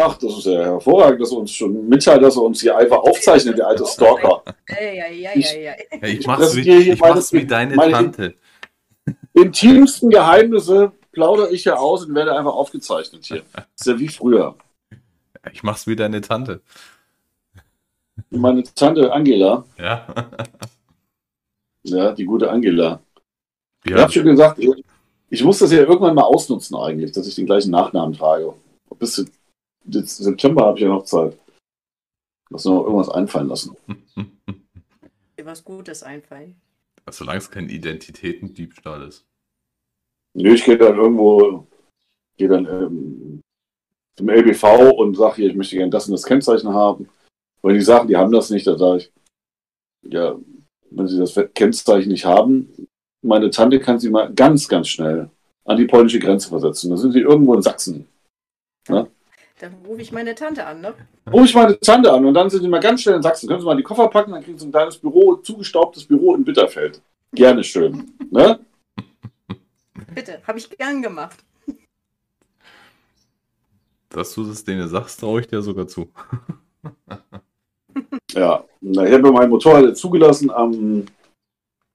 Ach, das ist ja hervorragend, dass er uns schon mitteilt, dass er uns hier einfach aufzeichnet, der alte Stalker. Ich- ich Ich mach's, wie, ich mach's wie deine meine- Tante. Intimsten Geheimnisse plaudere ich hier aus und werde einfach aufgezeichnet hier. ist ja wie früher. Ich mach's wie deine Tante. Meine Tante Angela, Ja. ja, die gute Angela. Ich ja. habe schon gesagt, ich, ich muss das ja irgendwann mal ausnutzen eigentlich, dass ich den gleichen Nachnamen trage. Zu- bis September habe ich ja noch Zeit. Muss noch irgendwas einfallen lassen. Dir was Gutes einfallen. Solange es kein Identitätendiebstahl ist. Nö, ich gehe dann irgendwo, gehe dann ähm, zum LBV und sage hier, ich möchte gerne das und das Kennzeichen haben. Wenn die sagen, die haben das nicht, dann sage ich, ja, wenn sie das Kennzeichen nicht haben, meine Tante kann sie mal ganz, ganz schnell an die polnische Grenze versetzen. Dann sind sie irgendwo in Sachsen. Dann rufe ich meine Tante an, ne? Rufe ich meine Tante an und dann sind sie mal ganz schnell in Sachsen. Können Sie mal die Koffer packen, dann kriegen Sie ein kleines Büro, zugestaubtes Büro in Bitterfeld. Gerne schön. Ne? Bitte, habe ich gern gemacht. Dass du das denen sagst, traue ich dir sogar zu. Ja, na, ich habe mein Motorrad zugelassen am.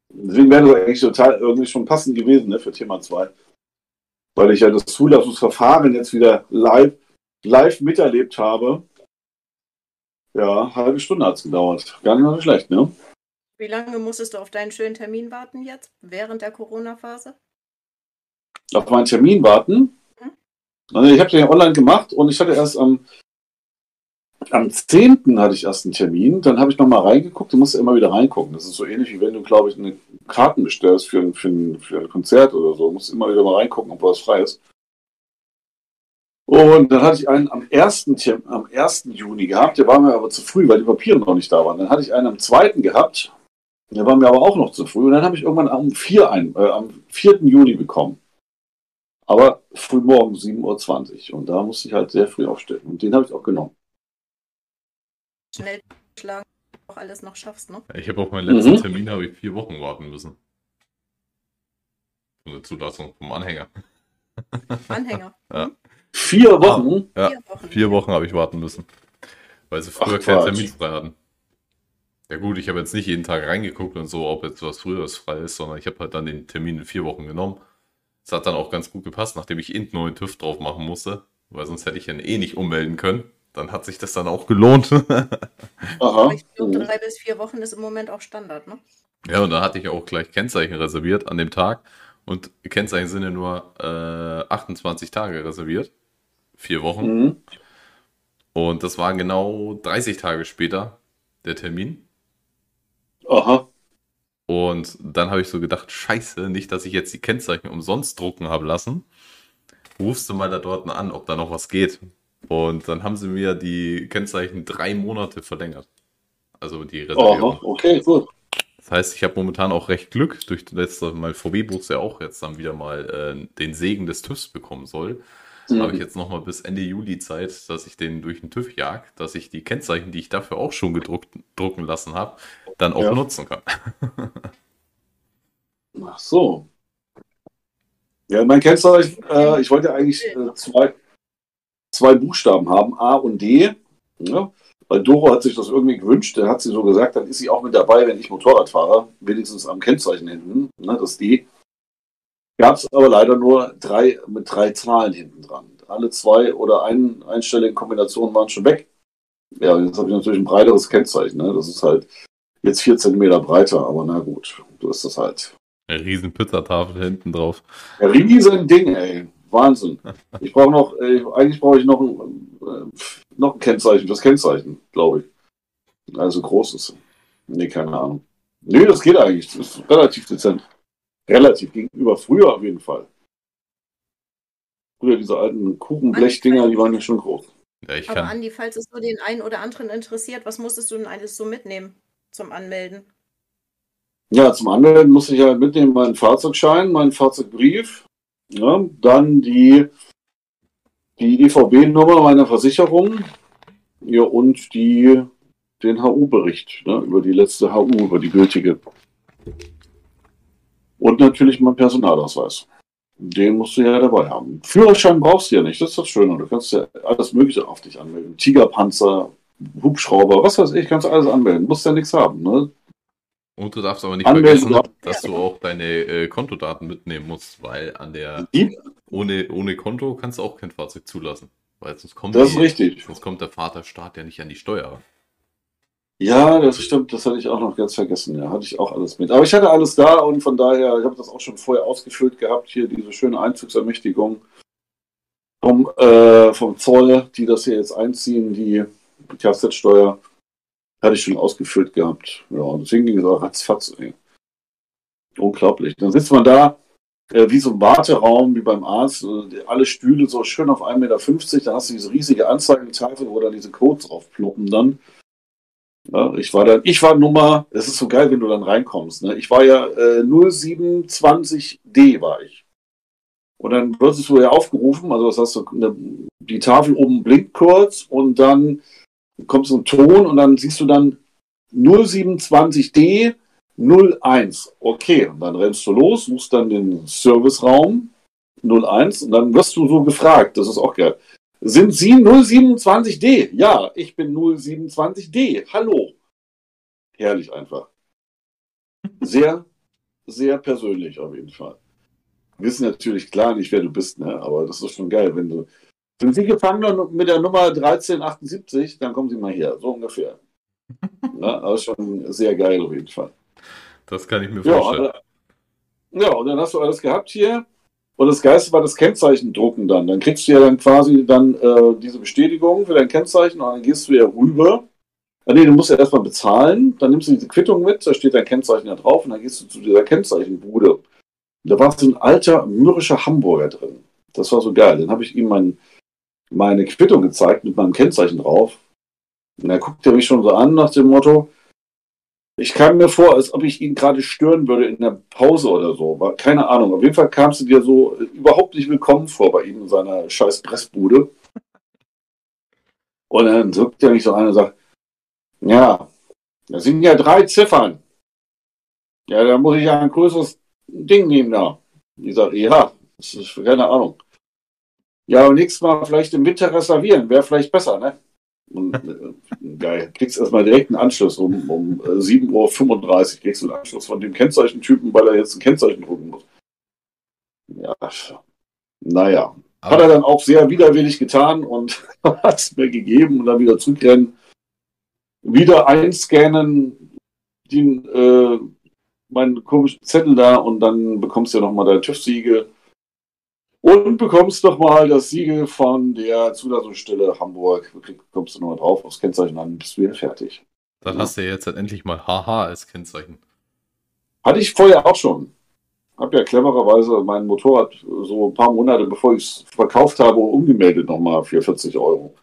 Deswegen wäre das eigentlich total irgendwie schon passend gewesen ne, für Thema 2. Weil ich ja das Zulassungsverfahren jetzt wieder live, live miterlebt habe. Ja, halbe Stunde hat es gedauert. Gar nicht mal so schlecht, ne? Wie lange musstest du auf deinen schönen Termin warten jetzt? Während der Corona-Phase? Auf meinen Termin warten. Also ich habe den ja online gemacht und ich hatte erst am, am 10. hatte ich erst einen Termin. Dann habe ich nochmal reingeguckt. Du musst ja immer wieder reingucken. Das ist so ähnlich wie wenn du, glaube ich, eine Karten bestellst für ein, für, ein, für ein Konzert oder so. Du musst immer wieder mal reingucken, ob was frei ist. Und dann hatte ich einen am 1. Term- am 1. Juni gehabt. Der war mir aber zu früh, weil die Papiere noch nicht da waren. Dann hatte ich einen am 2. gehabt. Der war mir aber auch noch zu früh. Und dann habe ich irgendwann am 4. Ein, äh, am 4. Juni bekommen. Aber früh morgen 7.20 Uhr. Und da musste ich halt sehr früh aufstehen. Und den habe ich auch genommen. Schnell schlagen, auch alles noch schaffst, ne? Ich habe auf meinen letzten Mhm. Termin habe ich vier Wochen warten müssen. Eine Zulassung vom Anhänger. Anhänger. Vier Wochen. Ja, Vier Wochen. Vier Wochen habe ich warten müssen. Weil sie früher Ach, keinen Quatsch. Termin frei hatten. Ja gut, ich habe jetzt nicht jeden Tag reingeguckt und so, ob jetzt was früheres frei ist, sondern ich habe halt dann den Termin in vier Wochen genommen. Es hat dann auch ganz gut gepasst, nachdem ich einen neuen TÜV drauf machen musste, weil sonst hätte ich ihn eh nicht ummelden können. Dann hat sich das dann auch gelohnt. Aha. Ich glaube, Mhm. drei bis vier Wochen ist im Moment auch Standard, ne? Ja, und dann hatte ich auch gleich Kennzeichen reserviert an dem Tag. Und Kennzeichen sind ja nur äh, 28 Tage reserviert. Vier Wochen. Mhm. Und das war genau 30 Tage später der Termin. Aha. Und dann habe ich so gedacht, scheiße, nicht, dass ich jetzt die Kennzeichen umsonst drucken habe lassen. Rufst du mal da dort an, ob da noch was geht. Und dann haben sie mir die Kennzeichen drei Monate verlängert. Also die Reservierung. Aha. Okay, gut. Das heißt, ich habe momentan auch recht Glück, durch das mein VW-Bus ja auch jetzt dann wieder mal äh, den Segen des TÜVs bekommen soll. Habe ich Mhm. jetzt nochmal bis Ende Juli Zeit, dass ich den durch den TÜV jag, dass ich die Kennzeichen, die ich dafür auch schon gedruckt, drucken lassen habe, dann auch Ja. nutzen kann. Ach so. Ja, mein Kennzeichen, äh, ich wollte eigentlich äh, zwei, zwei Buchstaben haben, A und D. Ja? Weil Doro hat sich das irgendwie gewünscht, der hat sie so gesagt, dann ist sie auch mit dabei, wenn ich Motorrad fahre, wenigstens am Kennzeichen hinten, ne, das D. Gab es aber leider nur drei mit drei Zahlen hinten dran. Alle zwei oder ein, einstelligen Kombinationen waren schon weg. Ja, jetzt habe ich natürlich ein breiteres Kennzeichen. Ne? Das ist halt jetzt vier Zentimeter breiter, aber na gut, so ist das halt. Eine riesen Pizzatafel hinten drauf. Ja, riesen Ding, ey. Wahnsinn. Ich brauche noch, äh, eigentlich brauche ich noch ein, äh, noch ein Kennzeichen fürs Kennzeichen, glaube ich. Also großes. Nee, keine Ahnung. Nee, das geht eigentlich. Das ist relativ dezent. Relativ gegenüber früher auf jeden Fall. Früher diese alten Kuchenblechdinger, die waren ja schon groß. Ja, ich Aber kann. Andi, falls es so den einen oder anderen interessiert, was musstest du denn alles so mitnehmen zum Anmelden? Ja, zum anderen muss ich halt mitnehmen meinen Fahrzeugschein, meinen Fahrzeugbrief, ja, dann die, die EVB-Nummer meiner Versicherung ja, und die, den HU-Bericht ne, über die letzte HU, über die gültige. Und natürlich mein Personalausweis. Den musst du ja dabei haben. Führerschein brauchst du ja nicht, das ist das Schöne. Du kannst ja alles Mögliche auf dich anmelden. Tigerpanzer, Hubschrauber, was weiß ich, kannst du alles anmelden. Musst ja nichts haben. Ne? Und du darfst aber nicht Anmelden, vergessen, dass du auch deine äh, Kontodaten mitnehmen musst, weil an der Die, ohne, ohne Konto kannst du auch kein Fahrzeug zulassen. Weil sonst kommt, das ist die, richtig. sonst kommt der Vaterstaat ja nicht an die Steuer. Ja, das stimmt, das hatte ich auch noch ganz vergessen. Ja, hatte ich auch alles mit. Aber ich hatte alles da und von daher, ich habe das auch schon vorher ausgefüllt gehabt, hier diese schöne Einzugsermächtigung vom, äh, vom Zoll, die das hier jetzt einziehen, die Kfz-Steuer, hatte ich schon ausgefüllt gehabt. Ja, deswegen ging es auch ratzfatz. Ey. Unglaublich. Dann sitzt man da äh, wie so ein Warteraum, wie beim Arzt, äh, alle Stühle so schön auf 1,50 Meter, dann hast du diese riesige Anzeigentafel, wo dann diese Codes drauf ploppen dann. Ja, ich war dann, ich war Nummer, es ist so geil, wenn du dann reinkommst. Ne? Ich war ja äh, 0720D war ich. Und dann wirst du ja aufgerufen, also das heißt, so, ne, die Tafel oben blinkt kurz und dann kommt so ein Ton und dann siehst du dann 0720D 01. Okay, und dann rennst du los, suchst dann den Serviceraum 01 und dann wirst du so gefragt, das ist auch geil. Sind Sie 027D? Ja, ich bin 027D. Hallo. Herrlich einfach. Sehr, sehr persönlich auf jeden Fall. Wissen natürlich klar nicht, wer du bist, ne? aber das ist schon geil. Wenn du, sind Sie gefangen mit der Nummer 1378, dann kommen Sie mal her, so ungefähr. ja, aber schon sehr geil auf jeden Fall. Das kann ich mir Ja, vorstellen. äh, ja, und dann hast du alles gehabt hier. Und das Geilste war das Kennzeichen drucken dann. Dann kriegst du ja dann quasi dann äh, diese Bestätigung für dein Kennzeichen und dann gehst du ja rüber. Ah, nee, du musst ja erstmal bezahlen, dann nimmst du diese Quittung mit, da steht dein Kennzeichen da drauf und dann gehst du zu dieser Kennzeichenbude. Da war so ein alter mürrischer Hamburger drin. Das war so geil. Dann habe ich ihm mein, meine Quittung gezeigt mit meinem Kennzeichen drauf. Und er guckt er mich schon so an nach dem Motto, ich kam mir vor, als ob ich ihn gerade stören würde in der Pause oder so. Keine Ahnung. Auf jeden Fall kamst du dir so äh, überhaupt nicht willkommen vor bei ihm in seiner scheiß Pressbude. Und dann drückt er mich so an und sagt, ja, das sind ja drei Ziffern. Ja, da muss ich ja ein größeres Ding nehmen da. Ich sage, ja, das ist keine Ahnung. Ja, und nächstes Mal vielleicht im Winter reservieren, wäre vielleicht besser, ne? Und, äh, geil. Kriegst erstmal direkt einen Anschluss um, um äh, 7.35 Uhr. Kriegst du einen Anschluss von dem Kennzeichentypen, weil er jetzt ein Kennzeichen drucken muss. Ja, naja. Hat er Aber, dann auch sehr widerwillig getan und hat es mir gegeben und dann wieder zurückrennen. Wieder einscannen, den, äh, meinen komischen Zettel da und dann bekommst du ja nochmal dein TÜV-Siegel. Und bekommst doch mal das Siegel von der Zulassungsstelle Hamburg. Kommst du nochmal drauf aufs Kennzeichen an, bist du wieder fertig. dann hast du ja jetzt halt endlich mal HH als Kennzeichen. Hatte ich vorher auch schon. Hab ja clevererweise mein Motorrad so ein paar Monate bevor ich es verkauft habe, umgemeldet nochmal für 40 Euro.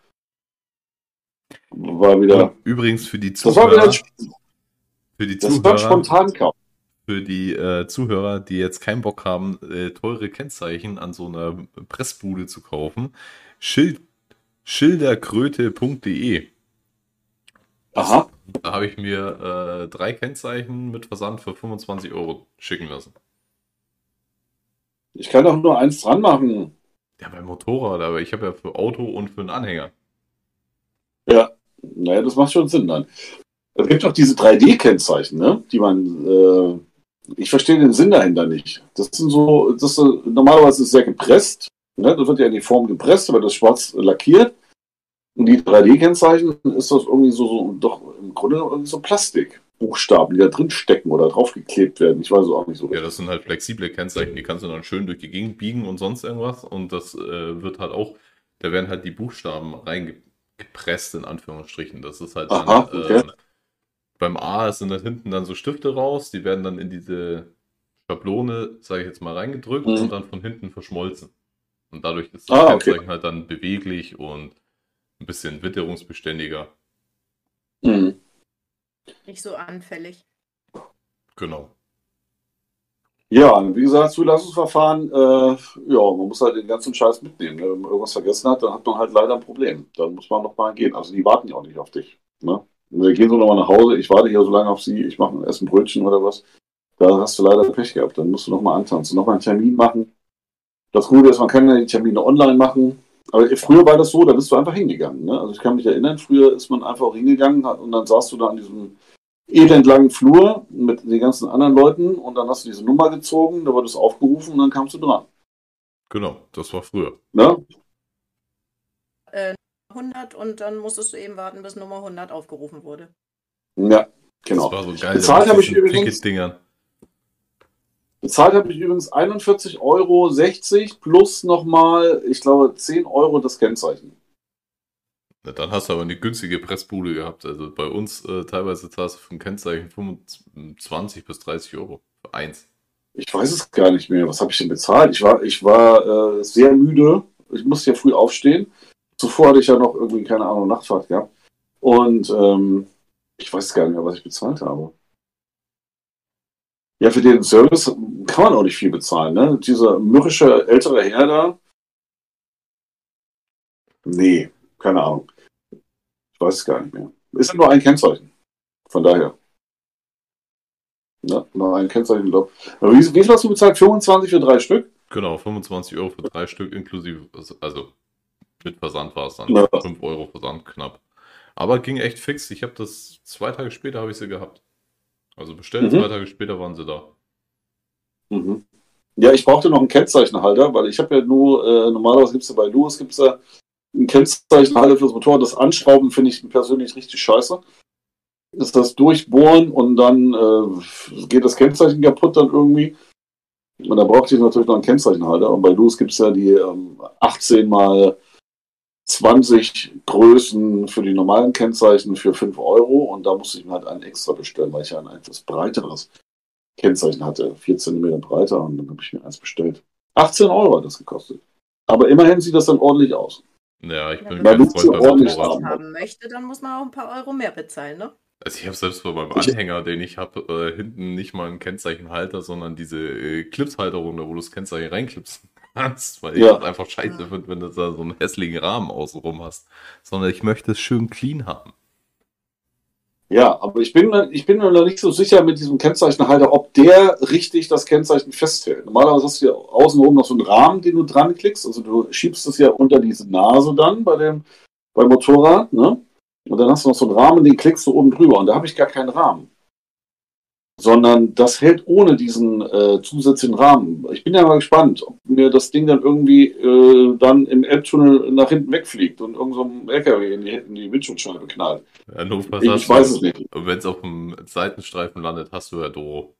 War wieder. Übrigens für die Das war wieder Zuhörer, ein, für die das war ein Zuhörer, Spontankauf. Für die äh, Zuhörer, die jetzt keinen Bock haben, äh, teure Kennzeichen an so einer Pressbude zu kaufen, Schild, schilderkröte.de. Aha. Da habe ich mir äh, drei Kennzeichen mit Versand für 25 Euro schicken lassen. Ich kann doch nur eins dran machen. Ja, beim Motorrad, aber ich habe ja für Auto und für einen Anhänger. Ja, naja, das macht schon Sinn dann. Es gibt doch diese 3D-Kennzeichen, ne? Die man. Äh, ich verstehe den Sinn dahinter nicht. Das sind so, das ist, so- normalerweise ist es sehr gepresst. Ne? Das wird ja in die Form gepresst, aber das schwarz lackiert. Und die 3D-Kennzeichen ist das irgendwie so, so doch im Grunde irgendwie so Plastikbuchstaben, die da drin stecken oder draufgeklebt werden. Ich weiß es auch nicht so. Ja, das sind halt flexible Kennzeichen, die kannst du dann schön durch die Gegend biegen und sonst irgendwas. Und das äh, wird halt auch, da werden halt die Buchstaben reingepresst, in Anführungsstrichen. Das ist halt dann, Aha, okay. äh, beim A sind dann hinten dann so Stifte raus, die werden dann in diese Schablone, sage ich jetzt mal, reingedrückt Mhm. und dann von hinten verschmolzen. Und dadurch ist das Ah, okay. Kennzeichen halt dann beweglich und ein bisschen witterungsbeständiger. Mhm. Nicht so anfällig. Genau. Ja, wie gesagt, Zulassungsverfahren, äh, ja, man muss halt den ganzen Scheiß mitnehmen. Ne? Wenn man irgendwas vergessen hat, dann hat man halt leider ein Problem. Dann muss man noch mal gehen. Also die warten ja auch nicht auf dich. Ne? Wir gehen so nochmal nach Hause, ich warte hier so lange auf sie, ich mache ein Essen Brötchen oder was. Da hast du leider Pech gehabt. Dann musst du noch mal antanzen, noch mal einen Termin machen. Das Gute ist, man kann ja die Termine online machen. Aber früher war das so, da bist du einfach hingegangen. Ne? Also ich kann mich erinnern, früher ist man einfach hingegangen und dann saßt du da an diesem elendlangen Flur mit den ganzen anderen Leuten und dann hast du diese Nummer gezogen, da wurde es aufgerufen und dann kamst du dran. Genau, das war früher. Ne? Äh, 100 und dann musstest du eben warten, bis Nummer 100 aufgerufen wurde. Ja, genau. Das war so geil. Bezahlt habe ich übrigens-. Bezahlt habe ich übrigens 41,60 Euro plus nochmal, ich glaube, 10 Euro das Kennzeichen. Na, dann hast du aber eine günstige Pressbude gehabt. Also bei uns äh, teilweise zahlst du für ein Kennzeichen 25 bis 30 Euro. Für eins. Ich weiß es gar nicht mehr. Was habe ich denn bezahlt? Ich war, ich war äh, sehr müde. Ich musste ja früh aufstehen. Zuvor hatte ich ja noch irgendwie, keine Ahnung, Nachtfahrt gehabt. Und ähm, ich weiß gar nicht mehr, was ich bezahlt habe. Ja, für den Service kann man auch nicht viel bezahlen, ne? Dieser mürrische ältere Herr da. Nee, keine Ahnung. Ich weiß es gar nicht mehr. Ist nur ein Kennzeichen. Von daher. Ja, nur ein Kennzeichen, glaube wie, wie viel hast du bezahlt? 25 für drei Stück? Genau, 25 Euro für drei Stück inklusive, also- also mit Versand war es dann Ja. 5 Euro Versand knapp. Aber ging echt fix. Ich habe das zwei Tage später habe ich sie gehabt. Also bestellt, Mhm. zwei Tage später waren sie da. Mhm. Ja, ich brauchte noch einen Kennzeichenhalter, weil ich habe ja nur, äh, normalerweise gibt es ja bei Lewis gibt's ja einen Kennzeichenhalter fürs Motorrad. Das Anschrauben finde ich persönlich richtig scheiße. Ist das Durchbohren und dann äh, geht das Kennzeichen kaputt dann irgendwie. Und da brauchte ich natürlich noch einen Kennzeichenhalter. Und bei Lewis gibt es ja die ähm, 18 mal 20 Größen für die normalen Kennzeichen für 5 Euro. Und da musste ich mir halt einen extra bestellen, weil ich ja ein etwas breiteres Kennzeichen hatte. 4 cm breiter und dann habe ich mir eins bestellt. 18 Euro hat das gekostet. Aber immerhin sieht das dann ordentlich aus. Ja, ich bin Ja, kein wenn du Freund Wenn man haben. haben möchte, dann muss man auch ein paar Euro mehr bezahlen, ne? Also ich habe selbst bei meinem Ich- Anhänger, den ich habe, äh, hinten nicht mal einen Kennzeichenhalter, sondern diese äh, Clipshalterung, wo du das Kennzeichen reinklipsen kannst, weil ich Ja. das einfach scheiße finde, wenn du da so einen hässlichen Rahmen außenrum hast. Sondern ich möchte es schön clean haben. Ja, aber ich bin, ich bin mir noch nicht so sicher mit diesem Kennzeichenhalter, ob der richtig das Kennzeichen festhält. Normalerweise hast du ja außenrum noch so einen Rahmen, den du dran klickst. Also du schiebst es ja unter diese Nase dann bei dem beim Motorrad, ne? Und dann hast du noch so einen Rahmen, den klickst du oben drüber. Und da habe ich gar keinen Rahmen. Sondern das hält ohne diesen äh, zusätzlichen Rahmen. Ich bin ja mal gespannt, ob mir das Ding dann irgendwie äh, dann im Elbtunnel nach hinten wegfliegt und irgendein so LKW in die, in die Windschutzscheibe knallt. Ja, Ich, ich weiß es nicht. Und wenn es auf dem Seitenstreifen landet, hast du ja Doro.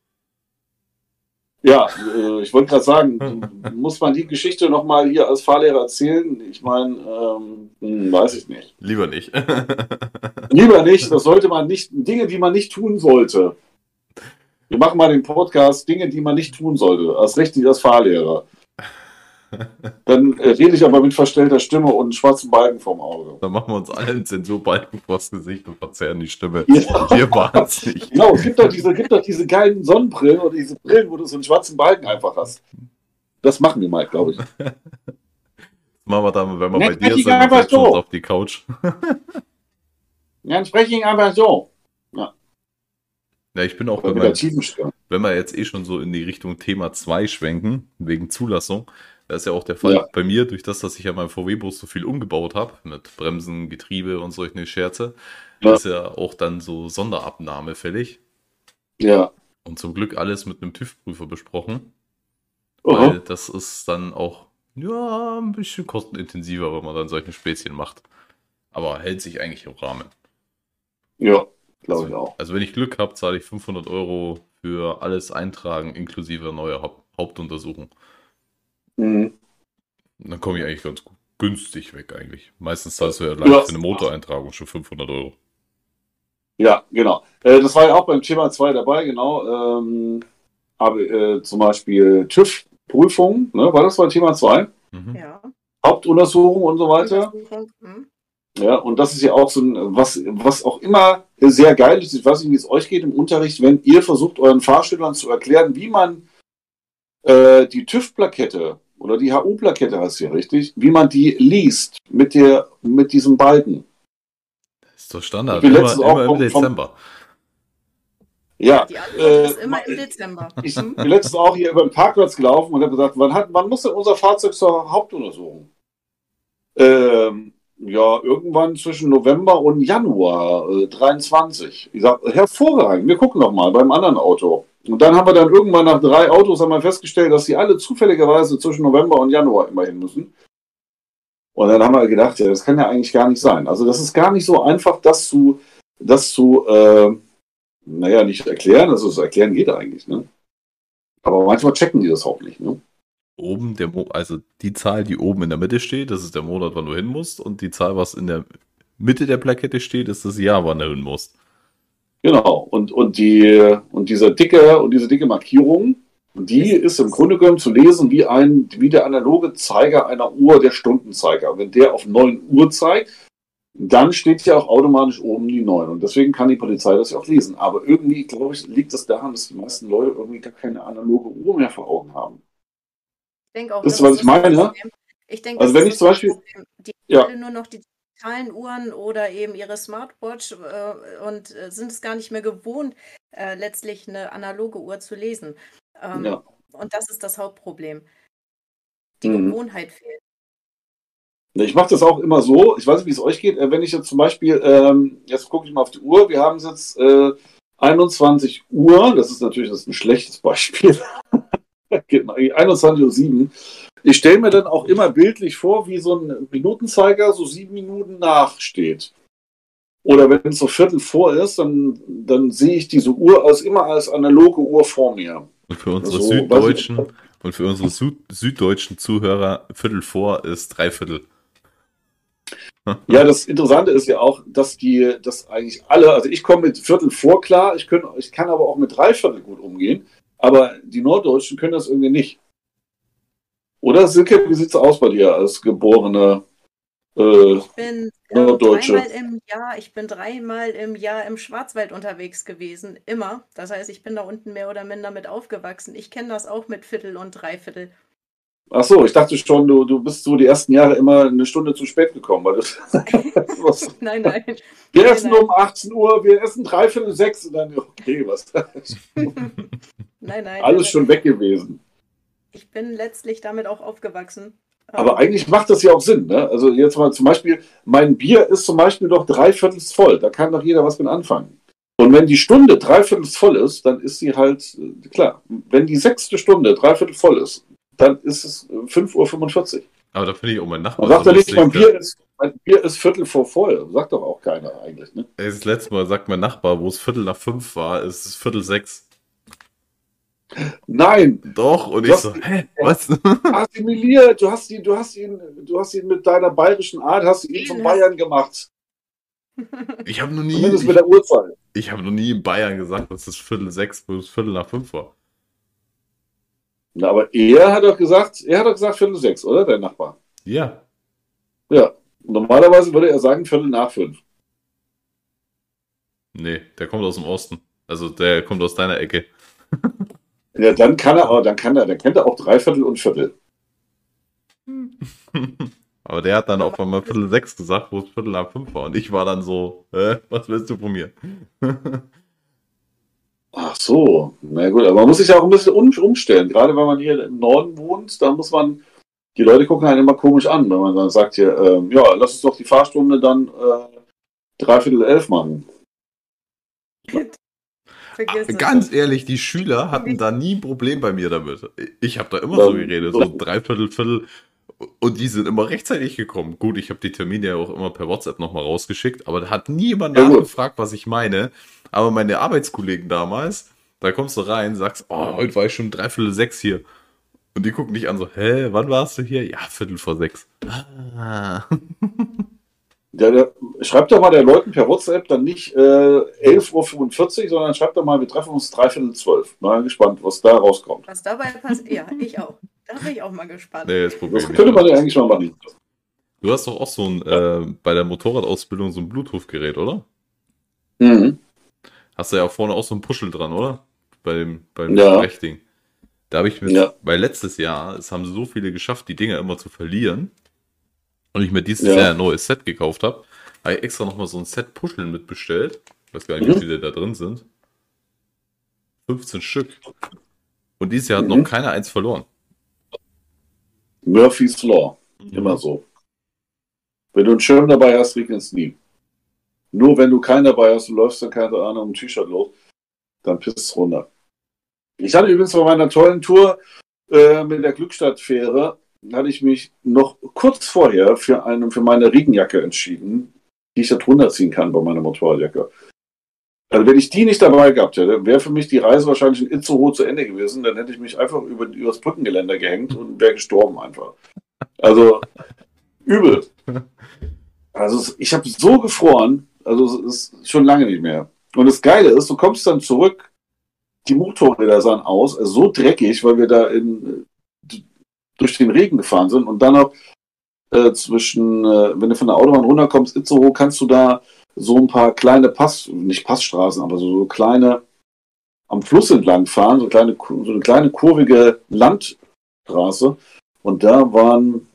Ja, äh, ich wollte gerade sagen, muss man die Geschichte nochmal hier als Fahrlehrer erzählen? Ich meine, ähm, hm, weiß ich nicht. Lieber nicht. Lieber nicht, das sollte man nicht, Dinge, die man nicht tun sollte. Wir machen mal den Podcast, Dinge, die man nicht tun sollte, als richtig als Fahrlehrer. Dann äh, rede ich aber mit verstellter Stimme und einem schwarzen Balken vorm Auge. Dann machen wir uns alle einen Zensurbalken vors Gesicht und verzerren die Stimme. Ja. Wir waren es nicht. Genau, es gibt doch diese, gibt doch diese geilen Sonnenbrillen oder diese Brillen, wo du so einen schwarzen Balken einfach hast. Das machen wir mal, glaube ich. Machen wir dann, wenn wir bei Nicht dir sind, dann einfach wir so. auf die Couch. Dann spreche ich einfach so. Ja, ich bin auch bei tiefen Stimme. wenn wir jetzt eh schon so in die Richtung Thema 2 schwenken, wegen Zulassung, da ist ja auch der Fall Ja. bei mir, durch das, dass ich ja meinem VW-Bus so viel umgebaut habe, mit Bremsen, Getriebe und solche Scherze, Ja. ist ja auch dann so Sonderabnahme fällig. Ja. Und zum Glück alles mit einem TÜV-Prüfer besprochen, Aha. weil das ist dann auch ja, ein bisschen kostenintensiver, wenn man dann solche Späßchen macht. Aber hält sich eigentlich im Rahmen. Ja, glaube ich auch. Also wenn ich Glück habe, zahle ich 500 Euro für alles eintragen, inklusive neuer Haupt Hauptuntersuchung. Mhm. Dann komme ich eigentlich ganz gut günstig weg eigentlich. Meistens zahlst du ja gleich für eine Motoreintragung schon 500 Euro. Ja, genau. Äh, das war ja auch beim Thema 2 dabei, genau. Ähm, habe äh, zum Beispiel TÜV-Prüfung, ne? war das bei Thema 2? Mhm. Ja. Hauptuntersuchung und so weiter. Hm. Ja, und das ist ja auch so ein, was, was auch immer sehr geil ist. Ich weiß nicht, wie es euch geht im Unterricht, wenn ihr versucht, euren Fahrstellern zu erklären, wie man äh, die TÜV-Plakette oder die HU-Plakette heißt hier richtig, wie man die liest mit der, mit diesem Balken. Ist doch Standard. Ich bin Immer, auch immer im vom- vom- Dezember. Ja, Die äh, ist immer im Dezember. ich bin letztens auch hier über den Parkplatz gelaufen und habe gesagt, wann, hat, wann muss denn unser Fahrzeug zur Hauptuntersuchung? Ähm, ja, irgendwann zwischen November und Januar äh, 23. Ich sage, hervorragend, wir gucken noch mal beim anderen Auto. Und dann haben wir dann irgendwann nach drei Autos haben wir festgestellt, dass sie alle zufälligerweise zwischen November und Januar immer hin müssen. Und dann haben wir gedacht, ja, das kann ja eigentlich gar nicht sein. Also das ist gar nicht so einfach, das zu, das zu, äh, naja, nicht erklären. Also das Erklären geht eigentlich, ne? Aber manchmal checken die das auch nicht, ne? Oben der Mo also die Zahl, die oben in der Mitte steht, das ist der Monat, wann du hin musst. Und die Zahl, was in der Mitte der Plakette steht, ist das Jahr, wann du hin musst. Genau. Und, und die, und diese dicke, und diese dicke Markierung, die ist im Grunde genommen zu lesen wie ein, wie der analoge Zeiger einer Uhr, der Stundenzeiger. Und wenn der auf 9 Uhr zeigt, dann steht ja auch automatisch oben die 9. Und deswegen kann die Polizei das ja auch lesen. Aber irgendwie, glaube ich, liegt das daran, dass die meisten Leute irgendwie gar keine analoge Uhr mehr vor Augen haben. Ich denke auch, das ihr, was ist ich meine? Ich denke, Also wenn ist ich zum Beispiel-. Die Ja. nur noch die digitalen Uhren oder eben ihre Smartwatch äh, und äh, sind es gar nicht mehr gewohnt, äh, letztlich eine analoge Uhr zu lesen. Ähm, Ja. Und das ist das Hauptproblem. Die Mhm. Gewohnheit fehlt. Ich mache das auch immer so, ich weiß nicht, wie es euch geht, äh, wenn ich jetzt zum Beispiel, ähm, jetzt gucke ich mal auf die Uhr, wir haben es jetzt äh, 21 Uhr, das ist natürlich das ist ein schlechtes Beispiel, Genau, 21.07 Uhr. Ich stelle mir dann auch immer bildlich vor, wie so ein Minutenzeiger so sieben Minuten nachsteht. Oder wenn es so Viertel vor ist, dann, dann sehe ich diese Uhr als immer als analoge Uhr vor mir. Und für unsere So, süddeutschen und für unsere Süd süddeutschen Zuhörer, Viertel vor ist Dreiviertel. Ja, das Interessante ist ja auch, dass die, dass eigentlich alle, also ich komme mit Viertel vor klar, ich, können, ich kann aber auch mit Dreiviertel gut umgehen, aber die Norddeutschen können das irgendwie nicht. Oder Silke, wie sieht's aus bei dir als geborene? Äh, Ich bin äh, Norddeutsche. dreimal im Jahr, ich bin dreimal im Jahr im Schwarzwald unterwegs gewesen, immer. Das heißt, ich bin da unten mehr oder minder mit aufgewachsen. Ich kenne das auch mit Viertel und Dreiviertel. Ach so, ich dachte schon, du, du bist so die ersten Jahre immer eine Stunde zu spät gekommen. Weil das, was, Nein, nein. wir Nein, essen nein. um 18 Uhr, wir essen dreiviertel sechs und dann, okay, was? Nein, nein. Alles schon weg gewesen. Ich bin letztlich damit auch aufgewachsen. Aber Ähm, eigentlich macht das ja auch Sinn. Ne? Also jetzt mal zum Beispiel, mein Bier ist zum Beispiel doch dreiviertels voll. Da kann doch jeder was mit anfangen. Und wenn die Stunde dreiviertels voll ist, dann ist sie halt, äh, klar, wenn die sechste Stunde dreiviertel voll ist, dann ist es äh, 5.45 Uhr. Aber da finde ich auch mein Nachbar sagt so nicht, mein Bier, ist, mein Bier ist Viertel vor voll. Sagt doch auch keiner eigentlich. Ne? Ey, Das letzte Mal sagt mein Nachbar, wo es Viertel nach fünf war, ist es Viertel sechs. Nein, Doch, und ich so, hä, was? assimiliert. Du hast ihn, du hast ihn, du hast ihn mit deiner bayerischen Art, hast du ihn zum Bayern gemacht. Ich habe noch nie, Zumindest mit ich, der Uhrzeit. ich habe noch nie in Bayern gesagt, dass es Viertel sechs bis Viertel nach fünf war. Na, aber er hat doch gesagt, er hat doch gesagt Viertel sechs, oder? Dein Nachbar. Ja. Ja. Normalerweise würde er sagen Viertel nach fünf. Nee, der kommt aus dem Osten. Also der kommt aus deiner Ecke. Ja, dann kann er, aber dann kann er, der kennt er auch Dreiviertel und Viertel. Aber der hat dann auf einmal Viertel sechs gesagt, wo es Viertel nach fünf war. Und ich war dann so, hä, was willst du von mir? Ach so, na gut, aber man muss sich ja auch ein bisschen um, umstellen. Gerade wenn man hier im Norden wohnt, dann muss man, die Leute gucken einen immer komisch an, wenn man dann sagt hier, ähm, ja, lass uns doch die Fahrstunde dann äh, Dreiviertel elf machen. Vergiss es. Ganz ehrlich, die Schüler hatten da nie ein Problem bei mir damit. Ich habe da immer Ja, so geredet, so so. dreiviertel, viertel. Und die sind immer rechtzeitig gekommen. Gut, ich habe die Termine ja auch immer per WhatsApp nochmal rausgeschickt, aber da hat nie jemand Ja, nachgefragt, was ich meine. Aber meine Arbeitskollegen damals, da kommst du rein, sagst, oh, heute war ich schon dreiviertel sechs hier. Und die gucken dich an so, hä, wann warst du hier? Ja, viertel vor sechs. Ah. Der, der, schreibt doch mal der Leuten per WhatsApp dann nicht äh, 11.45 Uhr, sondern schreibt doch mal, wir treffen uns Dreiviertel zwölf. Mal gespannt, was da rauskommt. Was dabei passiert. Ja, ich auch. Da bin ich auch mal gespannt. Nee, das Problem Das könnte man ja eigentlich mal machen. Du hast doch auch so ein, äh, bei der Motorradausbildung so ein Bluetooth-Gerät, oder? Mhm. Hast du ja vorne auch so ein Puschel dran, oder? Bei dem, beim Ja. Sprechding. Da habe ich mir, Ja. weil letztes Jahr, es haben so viele geschafft, die Dinger immer zu verlieren. Und ich mir dieses Ja. Jahr ein neues Set gekauft habe, habe ich extra nochmal so ein Set Puscheln mitbestellt. Ich weiß gar nicht, wie Mhm. viele da drin sind. 15 Stück. Und dieses Jahr hat Mhm. noch keiner eins verloren. Murphy's Law. Immer so. Wenn du einen Schirm dabei hast, regnet es nie. Nur wenn du keinen dabei hast, du läufst dann keine Ahnung im T-Shirt los, dann pisst es runter. Ich hatte übrigens bei meiner tollen Tour äh, mit der Glückstadtfähre, hatte ich mich noch kurz vorher für, eine, für meine Regenjacke entschieden, die ich da drunter ziehen kann bei meiner Motorradjacke. Also wenn ich die nicht dabei gehabt hätte, wäre für mich die Reise wahrscheinlich in Itzehoe zu Ende gewesen. Dann hätte ich mich einfach über, über das Brückengeländer gehängt und wäre gestorben einfach. Also übel. Also ich habe so gefroren, also es ist schon lange nicht mehr. Und das Geile ist, du kommst dann zurück, die Motorräder sahen aus, also so dreckig, weil wir da in, durch den Regen gefahren sind und dann auch äh, zwischen, äh, wenn du von der Autobahn runterkommst, Itzehoe, kannst du da so ein paar kleine Pass, nicht Passstraßen, aber so, so kleine am Fluss entlang fahren, so, kleine, so eine kleine kurvige Landstraße. Und da waren,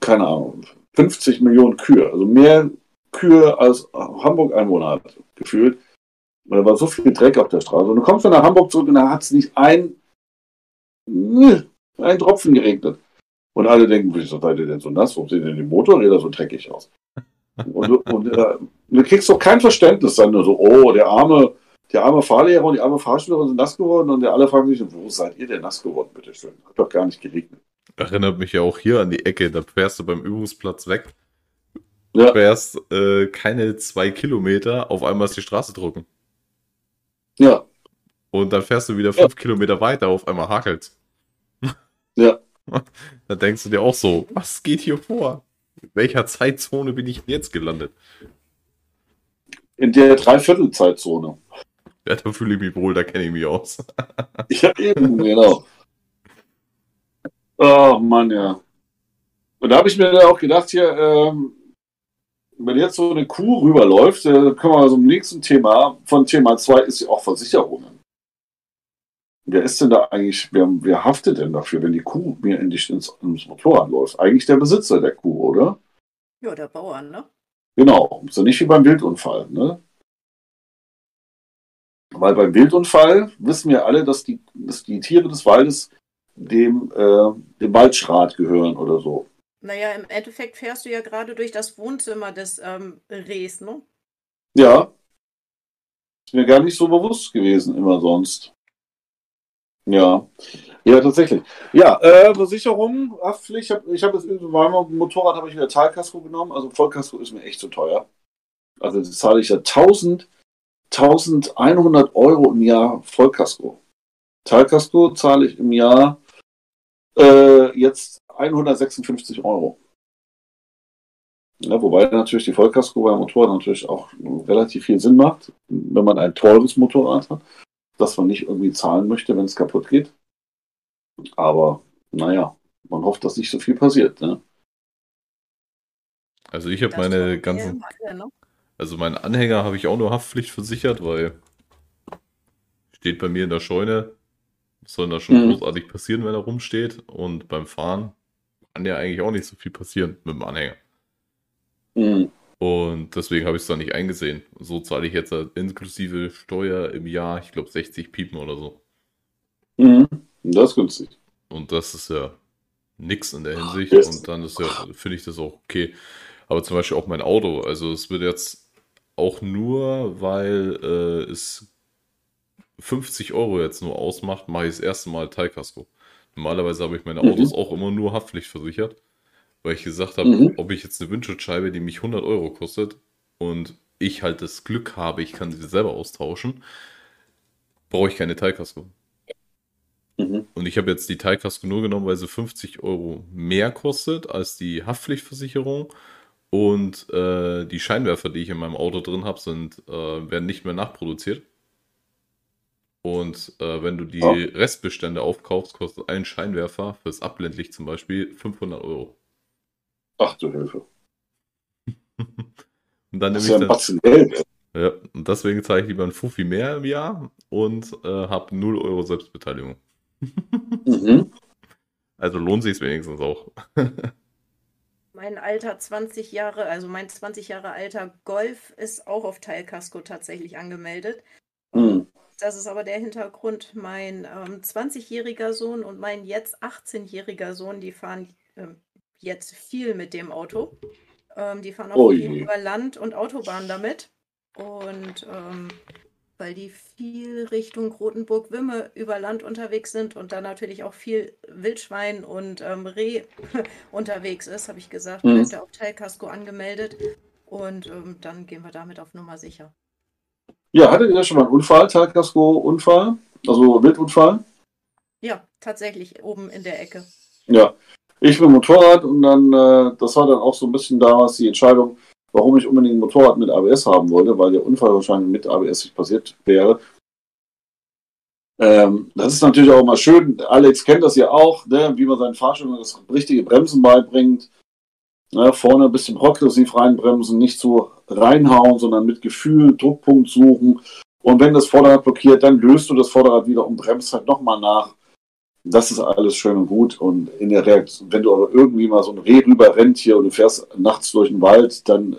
keine Ahnung, 50 Millionen Kühe, also mehr Kühe als Hamburg Einwohner hat, gefühlt. Und Da war so viel Dreck auf der Straße. Und du kommst dann nach Hamburg zurück und da hat es nicht ein, ein Tropfen geregnet. Und alle denken, wieso seid ihr denn so nass? Warum sehen denn die Motorräder so dreckig aus? Und, du- und äh, du kriegst doch kein Verständnis dann nur so, oh, der arme, der arme Fahrlehrer und die arme Fahrschülerin sind nass geworden und alle fragen sich, wo seid ihr denn nass geworden, bitteschön? Hat doch gar nicht geregnet. Erinnert mich ja auch hier an die Ecke, da fährst du beim Übungsplatz weg, Ja. fährst äh, keine zwei Kilometer, auf einmal ist die Straße trocken. Ja, Und dann fährst du wieder fünf Kilometer weiter, auf einmal hakelt's. Ja. Da denkst du dir auch so, was geht hier vor? In welcher Zeitzone bin ich jetzt gelandet? in der Dreiviertelzeitzone. Ja, da fühle ich mich wohl, da kenne ich mich aus. Ja, eben, genau. Oh Mann, ja. Und da habe ich mir dann auch gedacht, hier, ähm, wenn jetzt so eine Kuh rüberläuft, äh, dann können wir zum nächsten Thema, von Thema 2 ist ja auch Versicherungen. Wer ist denn da eigentlich, wer, wer haftet denn dafür, wenn die Kuh mir die, ins, ins Motorrad läuft? Eigentlich der Besitzer der Kuh, oder? Ja, der Bauer, ne? Genau, ja nicht wie beim Wildunfall, ne? Weil beim Wildunfall wissen wir alle, dass die, dass die Tiere des Waldes dem, äh, dem Waldschrat gehören oder so. Naja, im Endeffekt fährst du ja gerade durch das Wohnzimmer des ähm, Rehs, ne? Ja. Ist mir gar nicht so bewusst gewesen, immer sonst. Ja. Ja, tatsächlich. Ja, äh, Versicherung, Haftpflicht. Ich habe ich hab jetzt irgendwann Motorrad, habe ich wieder Teilkasko genommen. Also Vollkasko ist mir echt zu teuer. Also das zahle ich ja 1000, 1100 Euro im Jahr Vollkasko. Teilkasko zahle ich im Jahr äh, jetzt 156 Euro. Ja, wobei natürlich die Vollkasko beim Motorrad natürlich auch relativ viel Sinn macht, wenn man ein teures Motorrad hat, das man nicht irgendwie zahlen möchte, wenn es kaputt geht. Aber naja, man hofft, dass nicht so viel passiert. Ne? Also ich habe meine ganzen, ne? also meinen Anhänger habe ich auch nur Haftpflicht versichert, weil steht bei mir in der Scheune. Was soll da schon Mhm. großartig passieren, wenn er rumsteht? Und beim Fahren kann ja eigentlich auch nicht so viel passieren mit dem Anhänger. Mhm. Und deswegen habe ich es da nicht eingesehen. So zahle ich jetzt halt inklusive Steuer im Jahr, ich glaube 60 Piepen oder so. Mhm. Das ist günstig. Und das ist ja nix in der Hinsicht. Yes. Und dann ist ja, finde ich das auch okay. Aber zum Beispiel auch mein Auto. Also es wird jetzt auch nur, weil äh, es 50 Euro jetzt nur ausmacht, mache ich das erste Mal Teilkasko. Normalerweise habe ich meine Mhm. Autos auch immer nur Haftpflicht versichert, weil ich gesagt habe, Mhm. ob ich jetzt eine Windschutzscheibe, die mich 100 Euro kostet und ich halt das Glück habe, ich kann sie selber austauschen, brauche ich keine Teilkasko. Mhm. Und ich habe jetzt die Teilkasko nur genommen, weil sie 50 Euro mehr kostet als die Haftpflichtversicherung. Und äh, die Scheinwerfer, die ich in meinem Auto drin habe, sind, äh, werden nicht mehr nachproduziert. Und äh, wenn du die Ja. Restbestände aufkaufst, kostet ein Scheinwerfer fürs Abblendlicht zum Beispiel 500 Euro. Ach du Hilfe. Und dann Das nehme ist ja ich ein dann, Batzen Geld. ja, und deswegen zahle ich lieber ein Fuffi mehr im Jahr und äh, habe 0 Euro Selbstbeteiligung. Mhm. Also lohnt sich wenigstens auch. Mein alter 20 Jahre, also mein 20 Jahre alter Golf ist auch auf Teilkasko tatsächlich angemeldet. Mhm. das ist aber der Hintergrund. Mein ähm, 20-jähriger Sohn und mein jetzt 18-jähriger Sohn, die fahren ähm, jetzt viel mit dem Auto. Ähm, die fahren auch Oh über Land und Autobahn damit. Und ähm, weil die viel Richtung Rothenburg-Wimme über Land unterwegs sind und dann natürlich auch viel Wildschwein und ähm, Reh unterwegs ist, habe ich gesagt, Mhm. bleibt der auf Teilkasko angemeldet. Und ähm, dann gehen wir damit auf Nummer sicher. Ja, hattet ihr schon mal einen Unfall, Teilkasko-Unfall? Also Wildunfall? Ja, tatsächlich oben in der Ecke. Ja. Ich bin Motorrad und dann, äh, das war dann auch so ein bisschen damals die Entscheidung, warum ich unbedingt ein Motorrad mit ABS haben wollte, weil der Unfall wahrscheinlich mit ABS nicht passiert wäre. Ähm, das ist natürlich auch immer schön. Alex kennt das ja auch, ne, wie man seinen Fahrschülern das richtige Bremsen beibringt. Ne, vorne ein bisschen progressiv reinbremsen, nicht so reinhauen, sondern mit Gefühl, Druckpunkt suchen. Und wenn das Vorderrad blockiert, dann löst du das Vorderrad wieder und bremst halt nochmal nach. Das ist alles schön und gut. Und in der Reaktion, wenn du aber irgendwie mal so ein Reh rüber rennt hier und du fährst nachts durch den Wald, dann,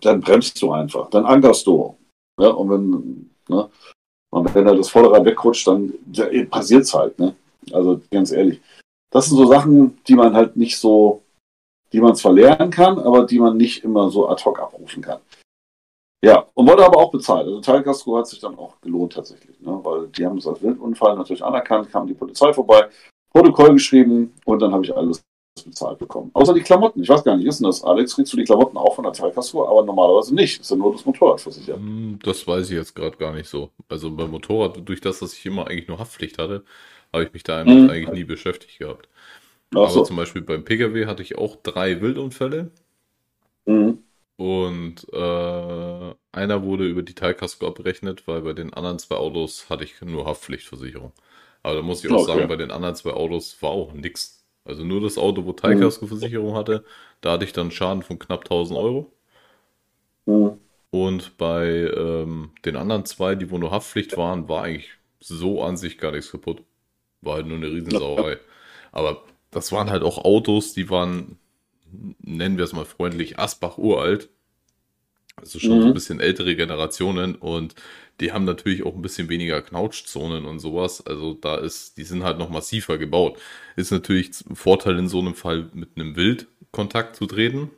dann bremst du einfach. Dann ankerst du. Ja, und wenn, ne, und wenn da das Vorderrad wegrutscht, dann ja, passiert es halt. Ne? Also ganz ehrlich. Das sind so Sachen, die man halt nicht so, die man zwar lernen kann, aber die man nicht immer so ad hoc abrufen kann. Ja, und wurde aber auch bezahlt. Also Teilkasko hat sich dann auch gelohnt tatsächlich, ne? weil die haben es als Wildunfall natürlich anerkannt, kam die Polizei vorbei, Protokoll geschrieben und dann habe ich alles bezahlt bekommen. Außer die Klamotten. Ich weiß gar nicht, ist denn das, Alex? Kriegst du die Klamotten auch von der Teilkasko? Aber normalerweise nicht. Ist ja nur das Motorrad versichert. Hm, Das weiß ich jetzt gerade gar nicht so. Also beim Motorrad, durch das, dass ich immer eigentlich nur Haftpflicht hatte, habe ich mich da Mhm. eigentlich nie beschäftigt gehabt. Ach Aber so. zum Beispiel beim Pkw hatte ich auch drei Wildunfälle Mhm. Und äh, einer wurde über die Teilkasko abgerechnet, weil bei den anderen zwei Autos hatte ich nur Haftpflichtversicherung. Aber da muss ich auch Okay. sagen, bei den anderen zwei Autos war auch nichts. Also nur das Auto, wo Teilkasko-Versicherung hatte, da hatte ich dann Schaden von knapp 1000 Euro. Mhm. Und bei ähm, den anderen zwei, die wo nur Haftpflicht waren, war eigentlich so an sich gar nichts kaputt. War halt nur eine Riesensauerei. Aber das waren halt auch Autos, die waren, nennen wir es mal freundlich, Asbach uralt. Also schon so ein Mhm. bisschen ältere Generationen und die haben natürlich auch ein bisschen weniger Knautschzonen und sowas. Also da ist, die sind halt noch massiver gebaut. Ist natürlich ein Vorteil in so einem Fall mit einem Wild Kontakt zu treten.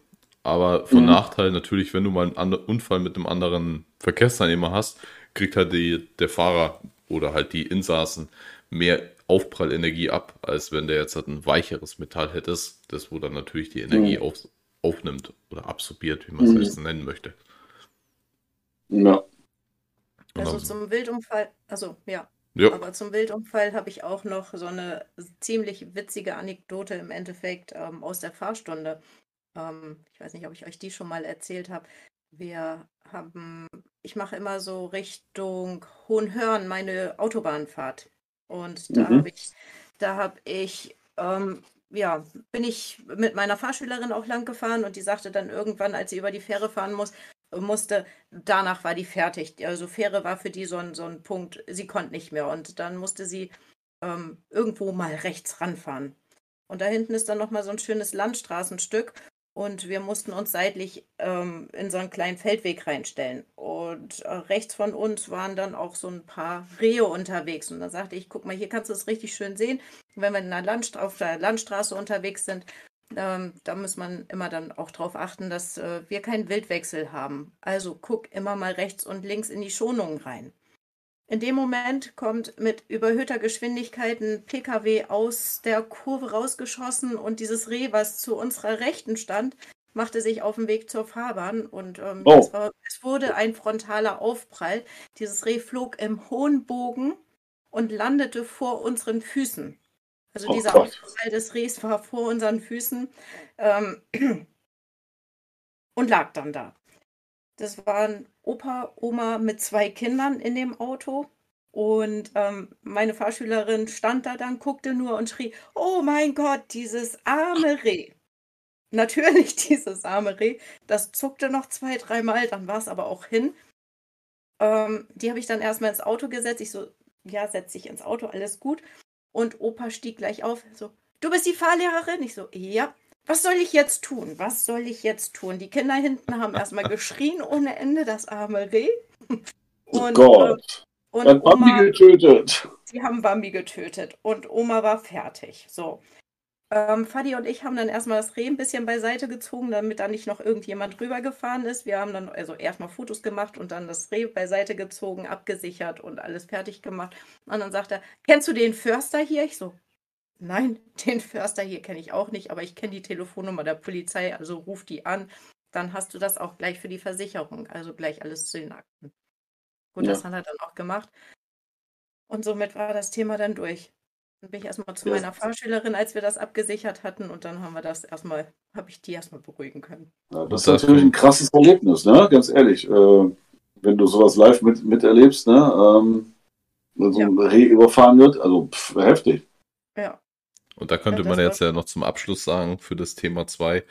Aber von Mhm. Nachteil natürlich, wenn du mal einen Unfall mit einem anderen Verkehrsteilnehmer hast, kriegt halt die, der Fahrer oder halt die Insassen mehr Aufprallenergie ab, als wenn der jetzt halt ein weicheres Metall hättest, das wo dann natürlich die Energie Mhm. auf, aufnimmt oder absorbiert, wie man es Mhm. jetzt nennen möchte. Ja. Also zum Wildunfall, also ja, ja, aber zum Wildunfall habe ich auch noch so eine ziemlich witzige Anekdote im Endeffekt ähm, aus der Fahrstunde. Ähm, ich weiß nicht, ob ich euch die schon mal erzählt habe. Wir haben, ich mache immer so Richtung Hohenhörn meine Autobahnfahrt. Und da Mhm. habe ich, da habe ich, ähm, ja, bin ich mit meiner Fahrschülerin auch lang gefahren und die sagte dann irgendwann, als sie über die Fähre fahren muss, musste, danach war die fertig. Also Fähre war für die so ein, so ein Punkt, sie konnte nicht mehr und dann musste sie ähm, irgendwo mal rechts ranfahren. Und da hinten ist dann nochmal so ein schönes Landstraßenstück und wir mussten uns seitlich ähm, in so einen kleinen Feldweg reinstellen. Und äh, rechts von uns waren dann auch so ein paar Rehe unterwegs. Und dann sagte ich, guck mal, hier kannst du es richtig schön sehen. Wenn wir der Landstra auf der Landstraße unterwegs sind, ähm, da muss man immer dann auch darauf achten, dass äh, wir keinen Wildwechsel haben. Also guck immer mal rechts und links in die Schonungen rein. In dem Moment kommt mit überhöhter Geschwindigkeit ein PKW aus der Kurve rausgeschossen und dieses Reh, was zu unserer Rechten stand, machte sich auf den Weg zur Fahrbahn und ähm, Oh. es, war, es wurde ein frontaler Aufprall. Dieses Reh flog im hohen Bogen und landete vor unseren Füßen. Also Oh dieser Gott. Aufprall des Rehs war vor unseren Füßen ähm, und lag dann da. Das waren Opa, Oma mit zwei Kindern in dem Auto. Und ähm, meine Fahrschülerin stand da dann, guckte nur und schrie, oh mein Gott, dieses arme Reh. Natürlich dieses arme Reh. Das zuckte noch zwei, dreimal, dann war es aber auch hin. Ähm, die habe ich dann erstmal ins Auto gesetzt. Ich so, ja, setz dich ins Auto, alles gut. Und Opa stieg gleich auf, so, du bist die Fahrlehrerin? Ich so, ja. Was soll ich jetzt tun? Was soll ich jetzt tun? Die Kinder hinten haben erstmal geschrien ohne Ende, das arme Reh. Oh Und, Gott. äh, Er hat und Bambi Oma, getötet. sie haben Bambi getötet und Oma war fertig. So. Ähm, Fadi und ich haben dann erstmal das Reh ein bisschen beiseite gezogen, damit da nicht noch irgendjemand rübergefahren ist. Wir haben dann also erstmal Fotos gemacht und dann das Reh beiseite gezogen, abgesichert und alles fertig gemacht. Und dann sagt er, kennst du den Förster hier? Ich so, nein, den Förster hier kenne ich auch nicht, aber ich kenne die Telefonnummer der Polizei, also ruf die an. Dann hast du das auch gleich für die Versicherung, also gleich alles zu den Akten. Gut, Ja. das hat er dann auch gemacht. Und somit war das Thema dann durch. Dann bin ich erstmal zu Ja. meiner Fahrschülerin, als wir das abgesichert hatten, und dann haben wir das erstmal, habe ich die erstmal beruhigen können. Ja, das ist Das natürlich ein krasses Erlebnis, ne? Ganz ehrlich. Äh, wenn du sowas live mit, miterlebst, ne? Ähm, wenn so ein Reh überfahren wird, also pff, heftig. Ja. Und da könnte Ja, man jetzt ja noch zum Abschluss sagen für das Thema 2,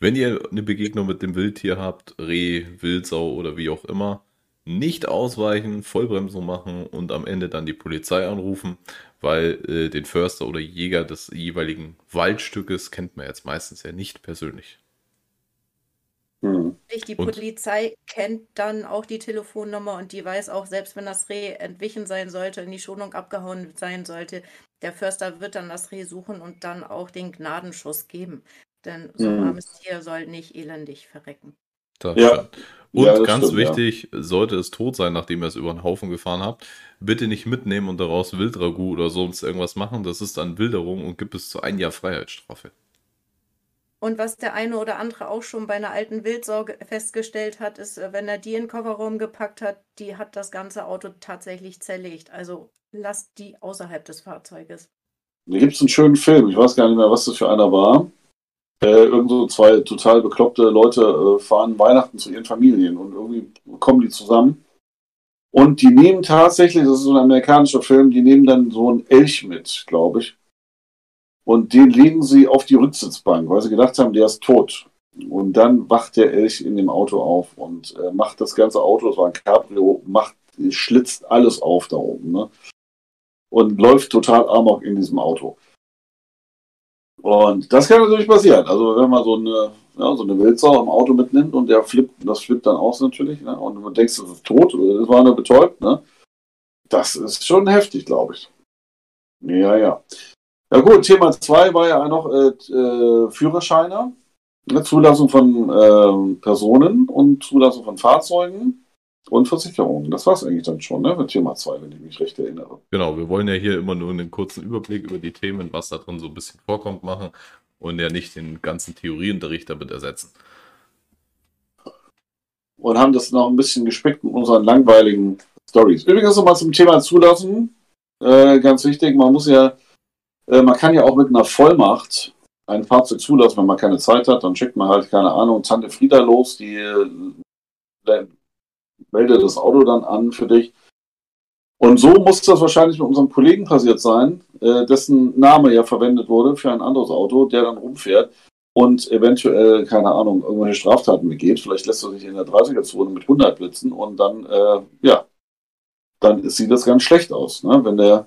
wenn ihr eine Begegnung mit dem Wildtier habt, Reh, Wildsau oder wie auch immer, nicht ausweichen, Vollbremsung machen und am Ende dann die Polizei anrufen, weil äh, den Förster oder Jäger des jeweiligen Waldstückes kennt man jetzt meistens ja nicht persönlich. Hm. Die Und- Polizei kennt dann auch die Telefonnummer und die weiß auch, selbst wenn das Reh entwichen sein sollte, in die Schonung abgehauen sein sollte, der Förster wird dann das Reh suchen und dann auch den Gnadenschuss geben. Denn so ein Mhm. armes Tier soll nicht elendig verrecken. Das Ja. stimmt. Und Ja, ganz stimmt, ja. wichtig, sollte es tot sein, nachdem ihr es über den Haufen gefahren habt, bitte nicht mitnehmen und daraus Wildragout oder sonst irgendwas machen. Das ist dann Wilderung und gibt bis zu ein Jahr Freiheitsstrafe. Und was der eine oder andere auch schon bei einer alten Wildsau ge- festgestellt hat, ist, äh, wenn er die in den Kofferraum gepackt hat, die hat das ganze Auto tatsächlich zerlegt. Also lasst die außerhalb des Fahrzeuges. Da gibt es einen schönen Film, ich weiß gar nicht mehr, was das für einer war. Äh, irgend so zwei total bekloppte Leute äh, fahren Weihnachten zu ihren Familien und irgendwie kommen die zusammen. Und die nehmen tatsächlich, das ist so ein amerikanischer Film, die nehmen dann so einen Elch mit, glaube ich. Und den legen sie auf die Rücksitzbank, weil sie gedacht haben, der ist tot. Und dann wacht der Elch in dem Auto auf und äh, macht das ganze Auto, das war ein Cabrio, macht, schlitzt alles auf da oben. Ne? Und läuft total amok in diesem Auto. Und das kann natürlich passieren. Also wenn man so eine, ja, so eine Wildsau im Auto mitnimmt und der flippt, das flippt dann aus natürlich, ne? und man denkt, das ist tot, das war nur betäubt, ne? Das ist schon heftig, glaube ich. Ja, ja. Ja gut, Thema 2 war ja noch äh, äh, Führerscheine, ne? Zulassung von ähm, Personen und Zulassung von Fahrzeugen und Versicherungen. Das war es eigentlich dann schon, ne? Mit Thema 2, wenn ich mich recht erinnere. Genau, wir wollen ja hier immer nur einen kurzen Überblick über die Themen, was da drin so ein bisschen vorkommt, machen und ja nicht den ganzen Theorieunterricht damit ersetzen. und haben das noch ein bisschen gespickt mit unseren langweiligen Stories. Übrigens nochmal zum Thema Zulassen. Äh, ganz wichtig, man muss ja, äh, man kann ja auch mit einer Vollmacht ein Fahrzeug zulassen, wenn man keine Zeit hat, dann schickt man halt, keine Ahnung, Tante Frieda los, die äh, meldet das Auto dann an für dich. Und so muss das wahrscheinlich mit unserem Kollegen passiert sein, äh, dessen Name ja verwendet wurde für ein anderes Auto, der dann rumfährt und eventuell, keine Ahnung, irgendwelche Straftaten begeht. Vielleicht lässt er sich in der 30er-Zone mit 100 blitzen und dann, äh, ja, dann sieht das ganz schlecht aus, ne? wenn der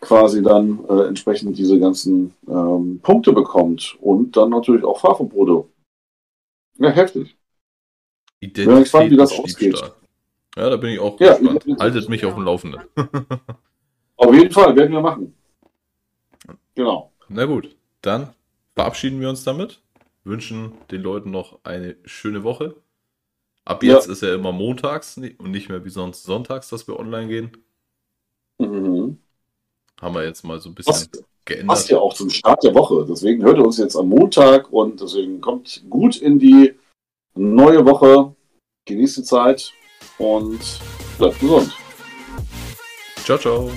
quasi dann äh, entsprechend diese ganzen ähm, Punkte bekommt und dann natürlich auch Fahrverbote. Ja, heftig. Identität gespannt, wie das ausgeht. Ja, da bin ich auch Ja, gespannt. ich- Haltet mich auf dem Laufenden. Auf jeden Fall, werden wir machen. Genau. Na gut, dann verabschieden wir uns damit. Wünschen den Leuten noch eine schöne Woche. Ab Ja. jetzt ist ja immer montags und nicht mehr wie sonst sonntags, dass wir online gehen. Mhm. Haben wir jetzt mal so ein bisschen Passt, passt geändert. ja auch zum Start der Woche. Deswegen hört ihr uns jetzt am Montag und deswegen kommt gut in die neue Woche. Genießt die Zeit und bleibt gesund. Ciao, ciao.